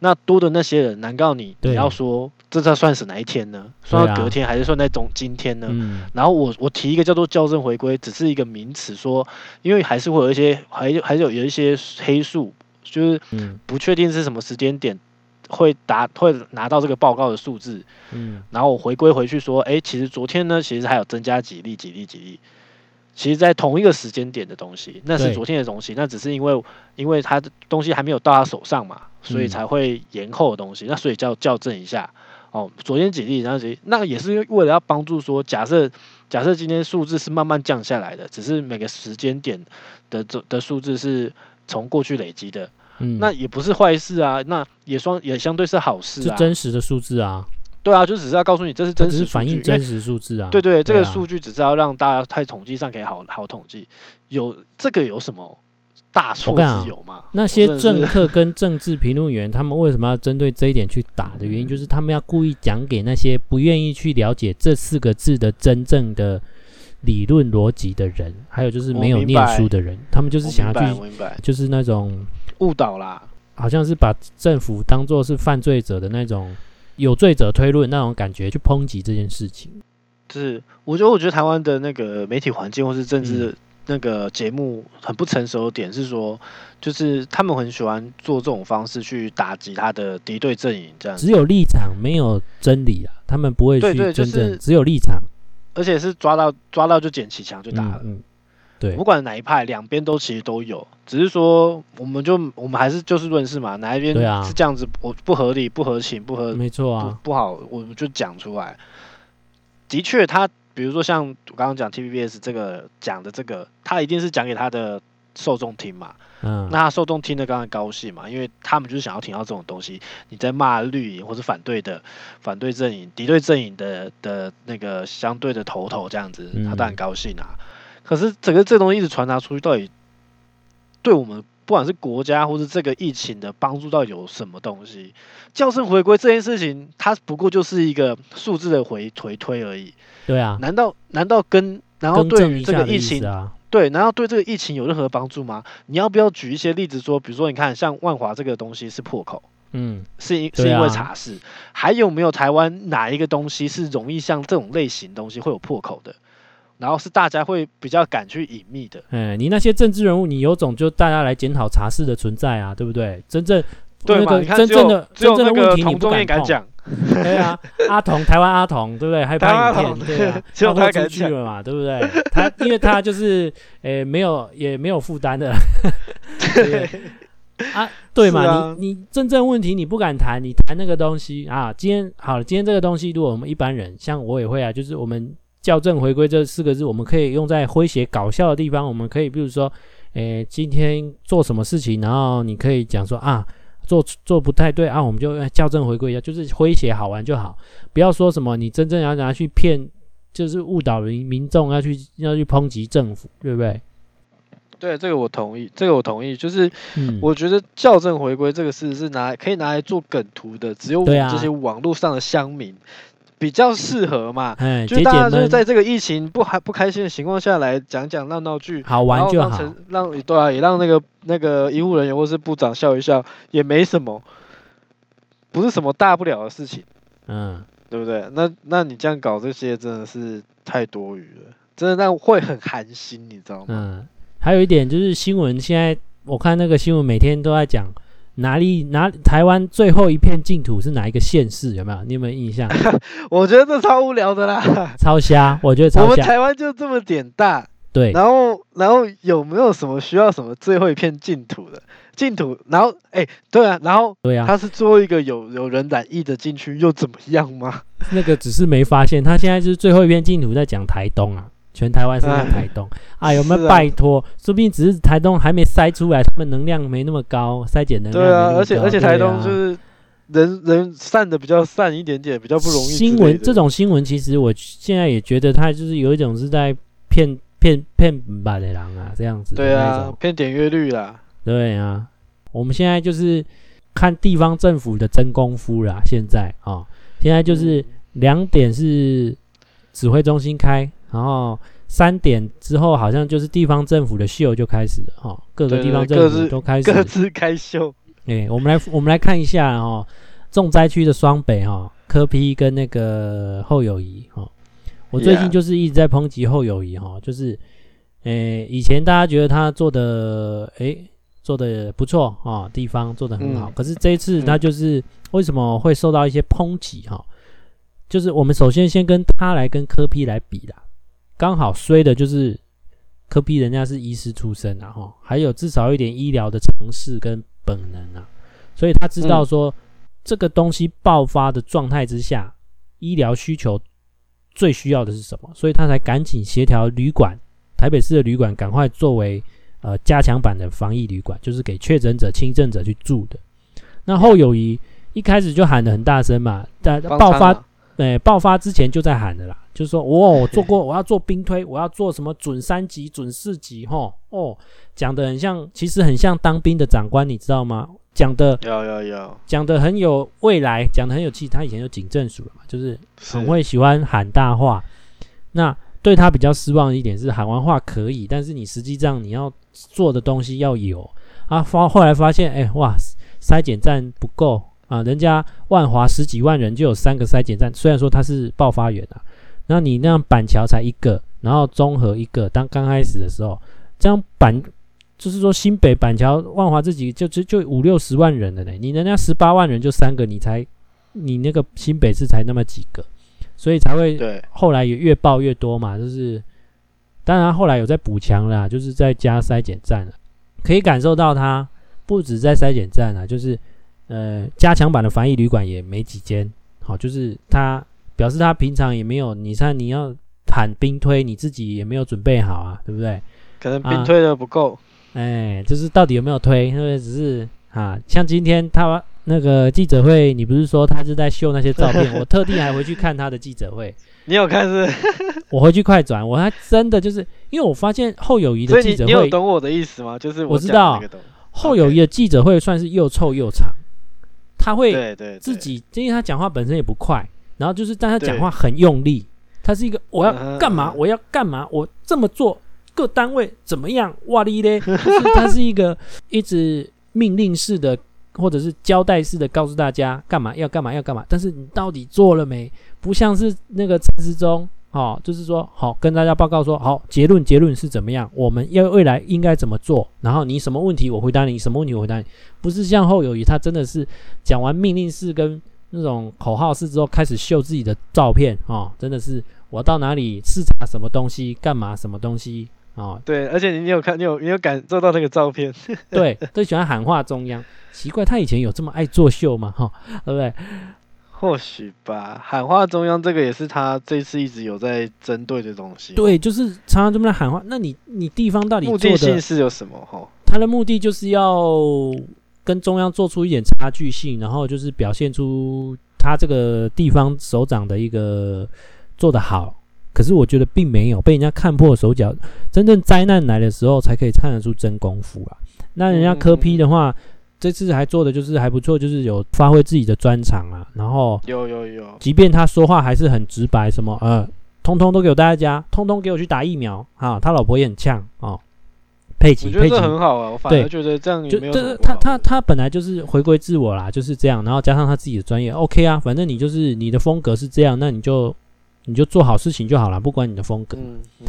Speaker 2: 那多的那些人，难道你你要说这这算是哪一天呢？算到隔天还是算在中今天呢？嗯、然后我我提一个叫做校正回归，只是一个名词，说因为还是会有一些还还是有有一些黑数，就是不确定是什么时间点会达会拿到这个报告的数字，嗯，然后我回归回去说，哎，其实昨天呢，其实还有增加几例几例几例。其实，在同一个时间点的东西，那是昨天的东西，那只是因为，因为他的东西还没有到他手上嘛，所以才会延后的东西。嗯、那所以叫校正一下哦。昨天几例，然后几例，那也是为了要帮助说，假设假设今天数字是慢慢降下来的，只是每个时间点的的的数字是从过去累积的，嗯，那也不是坏事啊，那也双也相对是好事啊，
Speaker 1: 是真实的数字啊。
Speaker 2: 对啊，就只是要告诉你这是真
Speaker 1: 实，反映真实数字啊。
Speaker 2: 对对，这个数据只是要让大家在统计上可以好好统计。有这个有什么大错之有吗？
Speaker 1: 那些政客跟政治评论员，他们为什么要针对这一点去打的原因，就是他们要故意讲给那些不愿意去了解这四个字的真正的理论逻辑的人，还有就是没有念书的人，他们就是想要去，就是那种
Speaker 2: 误导啦，
Speaker 1: 好像是把政府当做是犯罪者的那种有罪者推论那种感觉去抨击这件事情。
Speaker 2: 就是我觉得，我觉得台湾的那个媒体环境或是政治那个节目很不成熟的点是说，就是他们很喜欢做这种方式去打击他的敌对阵营，这样
Speaker 1: 只有立场没有真理啊，他们不会去真正只有立场。
Speaker 2: 而且是抓到抓到就捡起枪就打了，嗯，嗯
Speaker 1: 对，
Speaker 2: 不管哪一派，两边都其实都有，只是说我们就我们还是就事论事嘛，哪一边是这样子，我不合理、不合情、不合，
Speaker 1: 没错啊
Speaker 2: 不，不好，我们就讲出来。的确，他比如说像我刚刚讲 TVBS 这个讲的这个，他一定是讲给他的受众听嘛。嗯，那他受众听得刚刚高兴嘛，因为他们就是想要听到这种东西。你在骂绿营或者反对的反对阵营、敌对阵营的的那个相对的头头这样子，他当然高兴啊。可是整个这东西一直传达出去，到底对我们不管是国家或是这个疫情的帮助到底有什么东西？叫声回归这件事情，它不过就是一个数字的回回推而已。
Speaker 1: 对啊，
Speaker 2: 难道难道跟然后对于这个疫情啊？对，难道对这个疫情有任何帮助吗？你要不要举一些例子说，比如说，你看像万华这个东西是破口，嗯，是因是因为茶室，啊、还有没有台湾哪一个东西是容易像这种类型东西会有破口的？然后是大家会比较敢去隐秘的？
Speaker 1: 嗯，你那些政治人物，你有种就大家来检讨茶室的存在啊，对不对？真正对嘛？你看，真正的真正的问题你不敢讲。对啊，阿童，台湾阿童，对不对？还有拍影片，对啊，他都出去了嘛，对不对？他因为他就是，诶、欸，没有也没有负担的，对啊，对嘛？啊、你你真正问题你不敢谈，你谈那个东西啊。今天好了，今天这个东西，如果我们一般人，像我也会啊，就是我们校正回归这四个字，我们可以用在诙谐搞笑的地方，我们可以比如说，诶、欸，今天做什么事情，然后你可以讲说啊。做做不太对啊，我们就校正回归一下，就是诙谐好玩就好，不要说什么你真正要拿去骗，就是误导民民众要去要去抨击政府，对不对？
Speaker 2: 对，这个我同意，这个我同意，就是我觉得校正回归这个事是拿可以拿来做梗图的，只有我们这些网络上的乡民。比较适合嘛，嗯，就大家就是在这个疫情不还不开心的情况下来讲讲闹闹剧，
Speaker 1: 好玩就好，
Speaker 2: 让对啊，也让那个那个医护人员或是部长笑一笑，也没什么，不是什么大不了的事情，嗯，对不对？那那你这样搞这些真的是太多余了，真的让会很寒心，你知道吗？
Speaker 1: 嗯，还有一点就是新闻，现在我看那个新闻每天都在讲。哪里哪台湾最后一片净土是哪一个县市？有没有？你有没有印象？
Speaker 2: 我觉得这超无聊的啦，
Speaker 1: 超瞎。我觉得超瞎。
Speaker 2: 我们台湾就这么点大，
Speaker 1: 对。
Speaker 2: 然后然后有没有什么需要什么最后一片净土的净土？然后哎、欸，对啊，然后对啊，他是最后一个有有人染疫的进去又怎么样吗？
Speaker 1: 那个只是没发现，他现在就是最后一片净土在讲台东啊。全台湾是在台东啊，有没有拜托？说不定只是台东还没筛出来，他们能量没那么高，筛检能量。对啊，
Speaker 2: 而且而且台东就是人人散的比较散一点点，比较不容易。
Speaker 1: 新闻这种新闻，其实我现在也觉得他就是有一种是在骗骗骗马的人啊，这样子。
Speaker 2: 对啊，骗点阅率啦。
Speaker 1: 对啊，我们现在就是看地方政府的真功夫啦。现在啊，现在就是两点是指挥中心开。然后三点之后，好像就是地方政府的秀就开始了哈，各个地方政府都开始
Speaker 2: 各自开秀。
Speaker 1: 哎，我们来我们来看一下哦，重灾区的双北哈，柯批跟那个后友谊哈，我最近就是一直在抨击后友谊哈，就是，诶，以前大家觉得他做的诶做的不错啊，地方做的很好，可是这一次他就是为什么会受到一些抨击哈？就是我们首先先跟他来跟柯批来比啦。刚好衰的就是科比人家是医师出身啊，哈，还有至少一点医疗的常识跟本能啊，所以他知道说这个东西爆发的状态之下，医疗需求最需要的是什么，所以他才赶紧协调旅馆，台北市的旅馆赶快作为呃加强版的防疫旅馆，就是给确诊者、轻症者去住的。那后友谊一开始就喊得很大声嘛，但爆发呃爆发之前就在喊的啦，就是说，哦，我做过，我要做兵推，我要做什么准三级、准四级，吼，哦，讲的很像，其实很像当兵的长官，你知道吗？讲的
Speaker 2: 有有有，
Speaker 1: 讲的很有未来，讲的很有气。他以前有警政署了嘛，就是很会喜欢喊大话。那对他比较失望的一点是，喊完话可以，但是你实际上你要做的东西要有啊。发后来发现，哎、欸、哇，筛检站不够啊，人家万华十几万人就有三个筛检站，虽然说它是爆发源啊，那你那样板桥才一个，然后综合一个，当刚开始的时候，这样板。就是说，新北板桥万华这几个就就就五六十万人了呢，你人家十八万人就三个，你才你那个新北市才那么几个，所以才会后来也越爆越多嘛。就是当然后来有在补强啦，就是在加筛检站了，可以感受到它不止在筛检站啊，就是呃加强版的防疫旅馆也没几间。好，就是他表示他平常也没有，你看你要喊兵推，你自己也没有准备好啊，对不对？
Speaker 2: 可能兵推的不够。啊
Speaker 1: 哎，就是到底有没有推？因为只是啊，像今天他那个记者会，你不是说他是在秀那些照片？我特地还回去看他的记者会。
Speaker 2: 你有看是？
Speaker 1: 我回去快转，我还真的就是，因为我发现后友谊的记者会，你，
Speaker 2: 你有懂我的意思吗？就是我，
Speaker 1: 我知道后友谊的记者会算是又臭又长，他会对对自己，因为他讲话本身也不快，然后就是但他讲话很用力，他是一个我要干嘛，我要干嘛，我这么做。各单位怎么样？哇哩嘞！就是他是一个一直命令式的，或者是交代式的，告诉大家干嘛要干嘛要干嘛。但是你到底做了没？不像是那个陈时中哦，就是说好跟大家报告说好结论，结论是怎么样？我们要未来应该怎么做？然后你什么问题我回答你，什么问题我回答你。不是像后友谊，他真的是讲完命令式跟那种口号式之后，开始秀自己的照片哦，真的是我到哪里视察什么东西，干嘛什么东西。哦，
Speaker 2: 对，而且你你有看，你有你有感受到那个照片？
Speaker 1: 对，都喜欢喊话中央，奇怪，他以前有这么爱作秀吗？哈，对不对？
Speaker 2: 或许吧，喊话中央这个也是他这次一直有在针对的东西。
Speaker 1: 对，就是常常这么来喊话。那你你地方到底做的目的
Speaker 2: 性是有什么？哈，
Speaker 1: 他的目的就是要跟中央做出一点差距性，然后就是表现出他这个地方首长的一个做得好。可是我觉得并没有被人家看破手脚，真正灾难来的时候才可以看得出真功夫啊。那人家科批的话，这次还做的就是还不错，就是有发挥自己的专长啊。然后
Speaker 2: 有有有，
Speaker 1: 即便他说话还是很直白，什么呃，通通都给我大家，通通给我去打疫苗啊。他老婆也很呛哦，佩奇，佩奇
Speaker 2: 很好啊。我反而觉得这样
Speaker 1: 就就是他他他本来就是回归自我啦，就是这样。然后加上他自己的专业，OK 啊，反正你就是你的风格是这样，那你就。你就做好事情就好了，不管你的风格。嗯嗯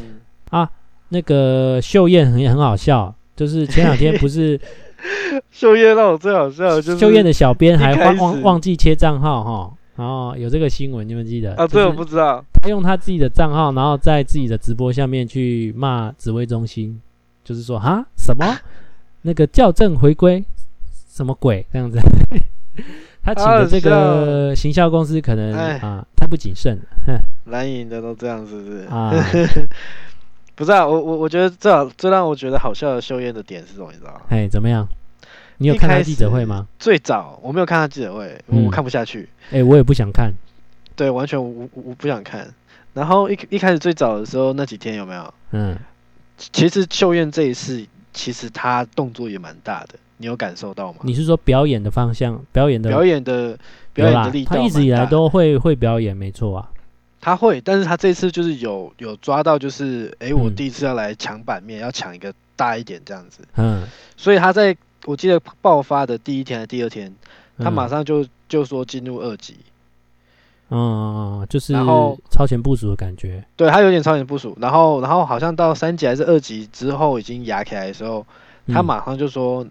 Speaker 1: 啊，那个秀燕很很好笑，就是前两天不是
Speaker 2: 秀燕让我最好笑，就是
Speaker 1: 秀燕的小编还忘忘忘记切账号哈，然后有这个新闻，你们记得
Speaker 2: 啊？这我不知道。
Speaker 1: 他用他自己的账号，然后在自己的直播下面去骂指挥中心，就是说啊什么 那个校正回归什么鬼这样子。他请的这个行销公司可能啊太不谨慎了。
Speaker 2: 蓝营的都这样，是不是？啊，不是啊，我我我觉得最好最让我觉得好笑的秀燕的点是什么？你知道吗？
Speaker 1: 哎，怎么样？你有看他记者会吗？
Speaker 2: 最早我没有看他记者会，我看不下去。
Speaker 1: 哎，我也不想看。
Speaker 2: 对，完全我我不想看。然后一一开始最早的时候那几天有没有？嗯，其实秀燕这一次其实她动作也蛮大的。你有感受到吗？
Speaker 1: 你是说表演的方向，表演的
Speaker 2: 表演的表演的力道？
Speaker 1: 他一直以来都会会表演，没错啊。
Speaker 2: 他会，但是他这次就是有有抓到，就是哎、欸，我第一次要来抢版面，嗯、要抢一个大一点这样子。嗯。所以他在我记得爆发的第一天还是第二天，他马上就就说进入二级。
Speaker 1: 嗯，就是然后超前部署的感觉。
Speaker 2: 对，他有点超前部署，然后然后好像到三级还是二级之后已经压起来的时候，他马上就说。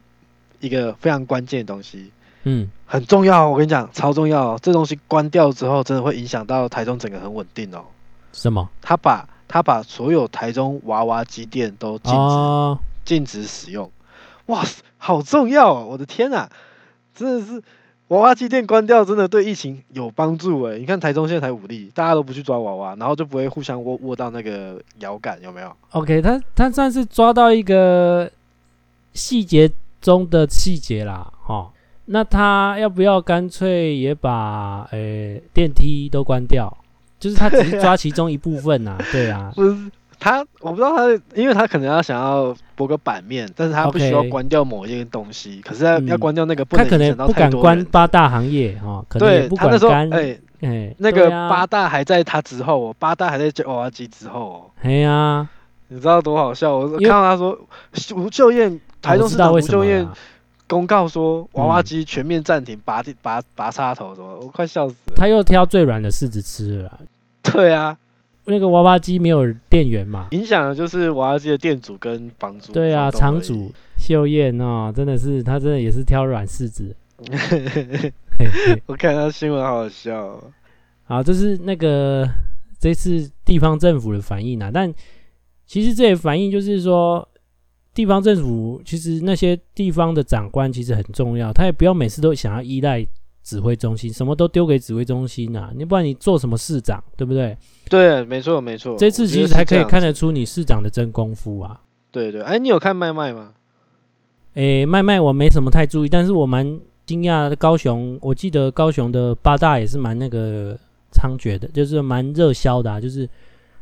Speaker 2: 一个非常关键的东西，嗯，很重要。我跟你讲，超重要。这东西关掉之后，真的会影响到台中整个很稳定哦。
Speaker 1: 什么？
Speaker 2: 他把他把所有台中娃娃机电都禁止禁止使用。哇塞，好重要哦！我的天啊，真的是娃娃机电关掉，真的对疫情有帮助诶。你看台中现在才五例，大家都不去抓娃娃，然后就不会互相握握到那个摇杆，有没有
Speaker 1: ？OK，他他算是抓到一个细节中的细节啦，哈，那他要不要干脆也把诶、欸、电梯都关掉？就是他只是抓其中一部分呐、啊，对啊。
Speaker 2: 不是他，我不知道他，因为他可能要想要博个版面，但是他不需要关掉某一件东西。Okay, 可是他要关掉那个他可能不敢关
Speaker 1: 八大行业哈，可能也不敢干。
Speaker 2: 哎哎，那个八大还在他之后，八大还在娃娃机之后。
Speaker 1: 哎呀，
Speaker 2: 你知道多好笑？我看到他说吴秀燕，台中市长吴秀燕。公告说娃娃机全面暂停，拔拔拔插头什么，我快笑死了。
Speaker 1: 他又挑最软的柿子吃了。
Speaker 2: 对啊，
Speaker 1: 那个娃娃机没有电源嘛，
Speaker 2: 影响的就是娃娃机的店主跟房主。
Speaker 1: 对啊，厂主秀燕哦，真的是他真的也是挑软柿子。
Speaker 2: 我看他新闻好好笑哦。
Speaker 1: 好，这是那个这次地方政府的反应啊，但其实这也反映就是说。地方政府其实那些地方的长官其实很重要，他也不要每次都想要依赖指挥中心，什么都丢给指挥中心啊！你不然你做什么市长，对不对？
Speaker 2: 对，没错没错。
Speaker 1: 这次其实才可以看得出你市长的真功夫啊！
Speaker 2: 对对，哎，你有看麦麦吗？
Speaker 1: 哎，麦麦我没什么太注意，但是我蛮惊讶的。高雄，我记得高雄的八大也是蛮那个猖獗的，就是蛮热销的啊，就是。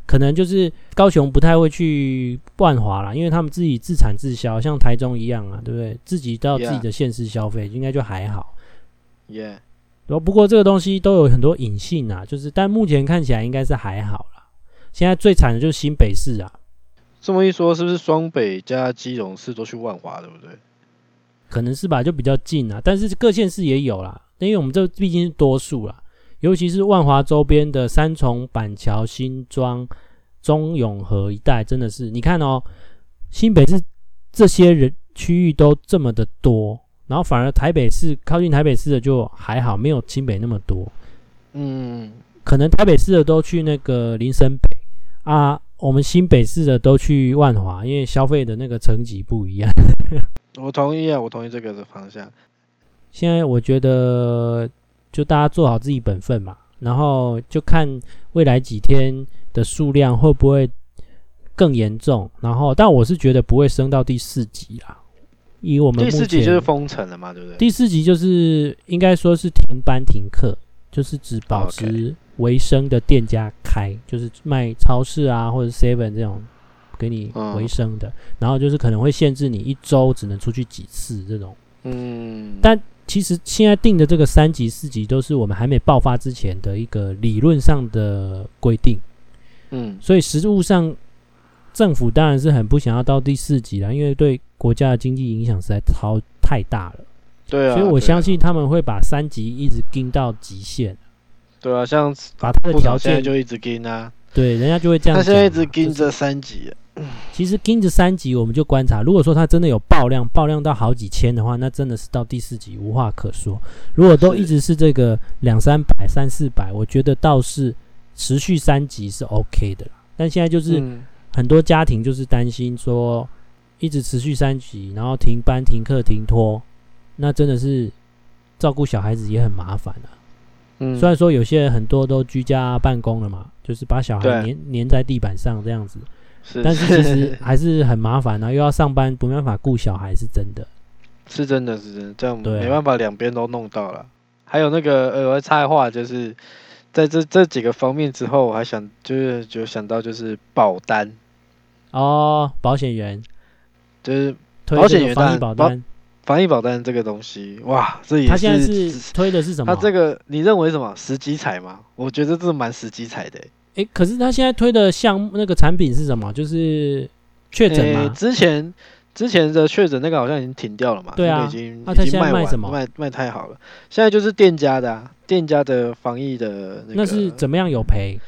Speaker 1: 可能就是高雄不太会去万华啦，因为他们自己自产自销，像台中一样啊，对不对？自己到自己的县市消费.应该就还好。
Speaker 2: 耶。
Speaker 1: 不过这个东西都有很多隐性啊，就是但目前看起来应该是还好啦。现在最惨的就是新北市啊。
Speaker 2: 这么一说，是不是双北加基隆市都去万华，对不对？
Speaker 1: 可能是吧，就比较近啊。但是各县市也有啦，因为我们这毕竟是多数啦。尤其是万华周边的三重、板桥、新庄、中永和一带，真的是你看哦，新北市这些人区域都这么的多，然后反而台北市靠近台北市的就还好，没有新北那么多。嗯，可能台北市的都去那个林森北啊，我们新北市的都去万华，因为消费的那个层级不一样。
Speaker 2: 我同意啊，我同意这个的方向。
Speaker 1: 现在我觉得。就大家做好自己本分嘛，然后就看未来几天的数量会不会更严重。然后，但我是觉得不会升到第四级啦。以我们
Speaker 2: 第四级就是封城了嘛，对不对？
Speaker 1: 第四级就是应该说是停班停课，就是只保持维生的店家开.就是卖超市啊或者 seven 这种给你维生的。嗯、然后就是可能会限制你一周只能出去几次这种。嗯，但。其实现在定的这个三级、四级都是我们还没爆发之前的一个理论上的规定，嗯，所以实务上政府当然是很不想要到第四级了，因为对国家的经济影响实在超太大了。
Speaker 2: 对啊，
Speaker 1: 所以我相信他们会把三级一直盯到极限。
Speaker 2: 对啊，像
Speaker 1: 把他的条件
Speaker 2: 就一直盯啊，
Speaker 1: 对，人家就会这样。他
Speaker 2: 现在一直盯着三级。
Speaker 1: 其实盯着三级，我们就观察。如果说它真的有爆量，爆量到好几千的话，那真的是到第四级无话可说。如果都一直是这个两三百、三四百，我觉得倒是持续三级是 OK 的。但现在就是很多家庭就是担心说，一直持续三级，然后停班、停课、停托，那真的是照顾小孩子也很麻烦啊。嗯，虽然说有些人很多都居家办公了嘛，就是把小孩粘粘在地板上这样子。是，但是其实还是很麻烦啊，又要上班，没办法顾小孩，是真的，
Speaker 2: 是真的，是真的，这样没办法两边都弄到了。啊、还有那个呃，我插话，就是在这这几个方面之后，我还想就是就想到就是保单
Speaker 1: 哦，保险员
Speaker 2: 就是保险员
Speaker 1: 防疫保单，
Speaker 2: 防疫保单这个东西，哇，这也是他
Speaker 1: 现在是推的是什么？
Speaker 2: 他这个你认为什么时机彩吗？我觉得这是蛮时机彩的、欸。
Speaker 1: 哎、欸，可是他现在推的项目那个产品是什么？就是确诊吗？
Speaker 2: 之前之前的确诊那个好像已经停掉了嘛？
Speaker 1: 对啊，
Speaker 2: 已经他现在卖什么？卖卖太好了。现在就是店家的、啊，店家的防疫的那个。
Speaker 1: 那是怎么样有赔？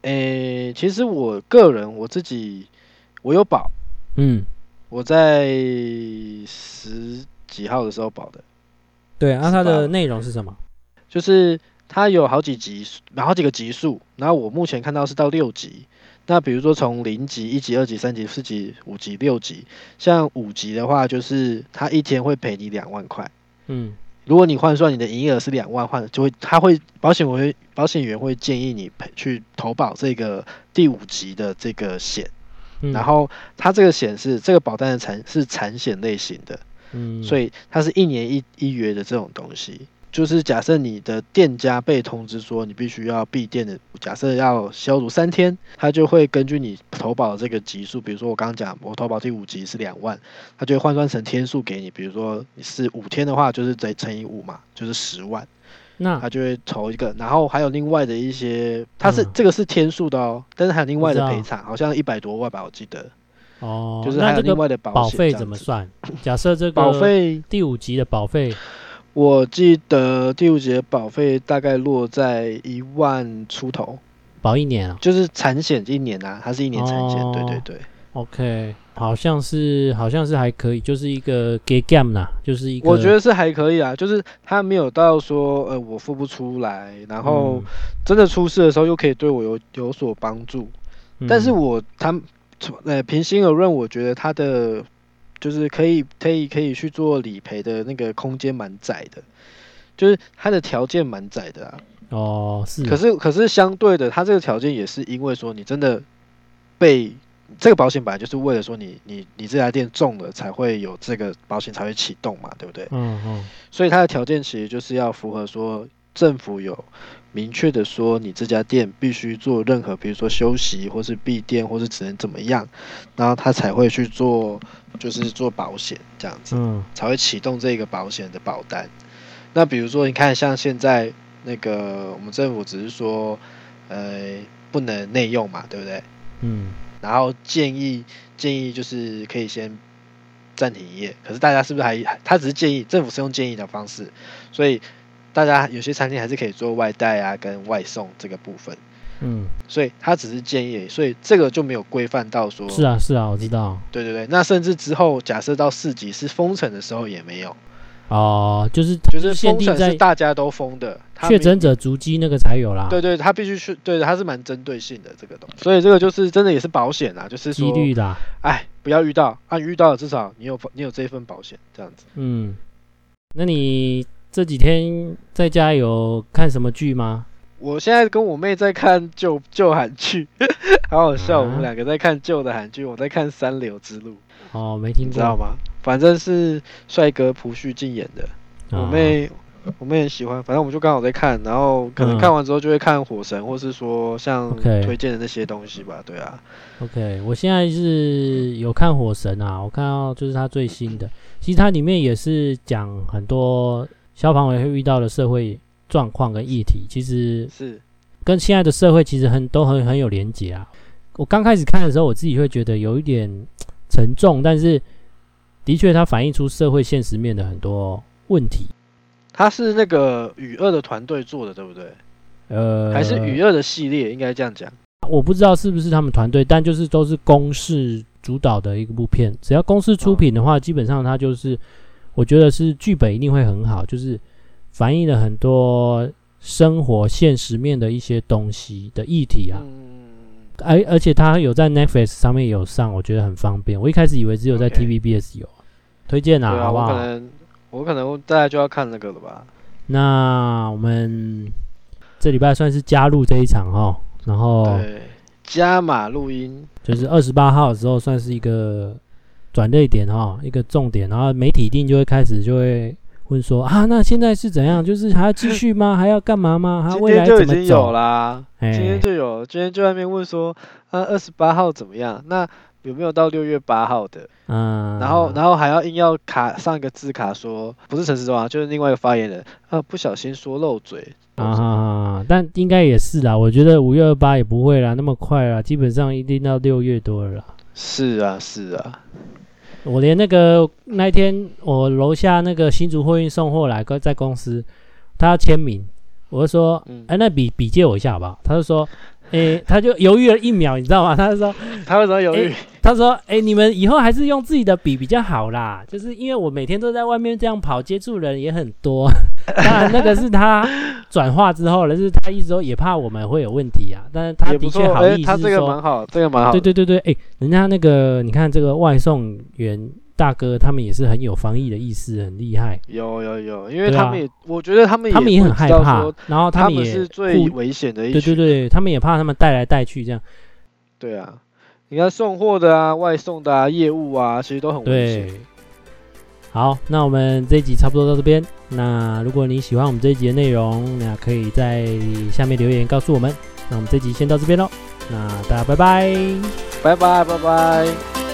Speaker 2: 哎、欸，其实我个人我自己我有保，嗯，我在十几号的时候保的。
Speaker 1: 对，那它的内容是什么？
Speaker 2: 就是。它有好几级，然后几个级数，然后我目前看到是到六级。那比如说从零级、一级、二级、三级、四级、五级、六级，像五级的话，就是它一天会赔你两万块。嗯，如果你换算你的营业额是两万，换就会他会保险会保险员会建议你赔去投保这个第五级的这个险。嗯，然后它这个险是这个保单的产是产险类型的，嗯，所以它是一年一一约的这种东西。就是假设你的店家被通知说你必须要闭店的，假设要消毒三天，他就会根据你投保的这个级数，比如说我刚刚讲我投保第五级是两万，他就会换算成天数给你，比如说你是五天的话，就是得乘以五嘛，就是十万，那他就会投一个，然后还有另外的一些，他是、嗯、这个是天数的哦，但是还有另外的赔偿，好像一百多万吧，我记得。
Speaker 1: 哦，
Speaker 2: 就是还有另外的保
Speaker 1: 费怎么算？假设这个保费第五级的保费。
Speaker 2: 我记得第五节保费大概落在一万出头，
Speaker 1: 保一年啊，
Speaker 2: 就是产险一年啊，它是一年产险，哦、对对对
Speaker 1: ，OK，好像是好像是还可以，就是一个给 game 呐，就是一个，
Speaker 2: 我觉得是还可以啊，就是他没有到说呃我付不出来，然后真的出事的时候又可以对我有有所帮助，嗯、但是我他呃平心而论，我觉得他的。就是可以可以可以去做理赔的那个空间蛮窄的，就是它的条件蛮窄的啊。
Speaker 1: 哦，是。
Speaker 2: 可是可是相对的，它这个条件也是因为说你真的被这个保险本来就是为了说你你你这家店中了才会有这个保险才会启动嘛，对不对？
Speaker 1: 嗯嗯。
Speaker 2: 所以它的条件其实就是要符合说政府有。明确的说，你这家店必须做任何，比如说休息，或是闭店，或是只能怎么样，然后他才会去做，就是做保险这样子，嗯，才会启动这个保险的保单。那比如说，你看像现在那个我们政府只是说，呃，不能内用嘛，对不对？
Speaker 1: 嗯，
Speaker 2: 然后建议建议就是可以先暂停营业，可是大家是不是还他只是建议，政府是用建议的方式，所以。大家有些餐厅还是可以做外带啊，跟外送这个部分，
Speaker 1: 嗯，
Speaker 2: 所以他只是建议，所以这个就没有规范到说。
Speaker 1: 是啊，是啊，我知道。
Speaker 2: 对对对，那甚至之后假设到四级是封城的时候也没有。
Speaker 1: 哦、呃，就是
Speaker 2: 就是封城是大家都封的，
Speaker 1: 确诊者足迹那个才有啦。
Speaker 2: 对对，他必须去，对，他是蛮针对性的这个东西，所以这个就是真的也是保险啊，就是
Speaker 1: 几率的。
Speaker 2: 哎，不要遇到，啊，遇到了至少你有你有这一份保险这样子。
Speaker 1: 嗯，那你。这几天在家有看什么剧吗？
Speaker 2: 我现在跟我妹在看旧旧韩剧，好好笑。啊、我们两个在看旧的韩剧，我在看《三流之路》。
Speaker 1: 哦，没听过，
Speaker 2: 知道吗？反正是帅哥朴叙俊演的。我妹，哦、我妹很喜欢。反正我们就刚好在看，然后可能看完之后就会看《火神》，或是说像推荐的那些东西吧。对啊。
Speaker 1: OK，我现在是有看《火神》啊，我看到就是它最新的，其实它里面也是讲很多。消防员会遇到的社会状况跟议题，其实是跟现在的社会其实很都很很有连结啊。我刚开始看的时候，我自己会觉得有一点 沉重，但是的确它反映出社会现实面的很多问题。
Speaker 2: 它是那个雨二的团队做的，对不对？呃，还是雨二的系列，应该这样讲。
Speaker 1: 我不知道是不是他们团队，但就是都是公视主导的一部片，只要公视出品的话，哦、基本上它就是。我觉得是剧本一定会很好，就是反映了很多生活现实面的一些东西的议题啊。而、嗯、而且它有在 Netflix 上面有上，我觉得很方便。我一开始以为只有在 TVBS 有，Okay. 推荐啊，啊好不好？
Speaker 2: 我可能我可能大家就要看那个了吧。
Speaker 1: 那我们这礼拜算是加入这一场哈，然后
Speaker 2: 对加码录音，
Speaker 1: 就是二十八号的时候算是一个。转捩点哈，一个重点，然后媒体一定就会开始就会问说啊，那现在是怎样？就是还要继续吗？还要干嘛吗？还未来怎么走？
Speaker 2: 今天就已经有啦，今天就有，今天就在那边问说啊，二十八号怎么样？那有没有到六月八号的？嗯，然后然后还要硬要卡上一个字卡说不是陈时中啊，就是另外一个发言人啊，不小心说漏嘴
Speaker 1: 啊，但应该也是啦，我觉得五月二八也不会啦，那么快啦，基本上一定到六月多了啦。
Speaker 2: 是啊，是啊。
Speaker 1: 我连那个那天我楼下那个新竹货运送货来，在公司，他要签名，我就说，哎、嗯欸，那笔笔借我一下好不好？他就说，哎、欸，他就犹豫了一秒，你知道吗？他就说，
Speaker 2: 他为什么犹豫？
Speaker 1: 欸他说：“哎、欸，你们以后还是用自己的笔比较好啦，就是因为我每天都在外面这样跑，接触人也很多。当然，那个是他转化之后了，就是他一直说也怕我们会有问题啊。但是他的确好意思他这个蛮
Speaker 2: 好，这个蛮好。
Speaker 1: 对对对对，哎、欸，人家那个你看这个外送员大哥，他们也是很有防疫的意思，很厉害。
Speaker 2: 有有有，因为他们也，啊、我觉得他们也
Speaker 1: 他们也很害怕，然后他们也
Speaker 2: 是最危险的一群。
Speaker 1: 对对对，他们也怕他们带来带去这样。
Speaker 2: 对啊。”你看送货的啊，外送的啊，业务啊，其实都很危
Speaker 1: 险。好，那我们这一集差不多到这边。那如果你喜欢我们这一集的内容，那可以在下面留言告诉我们。那我们这集先到这边喽。那大家拜拜，
Speaker 2: 拜拜，拜拜。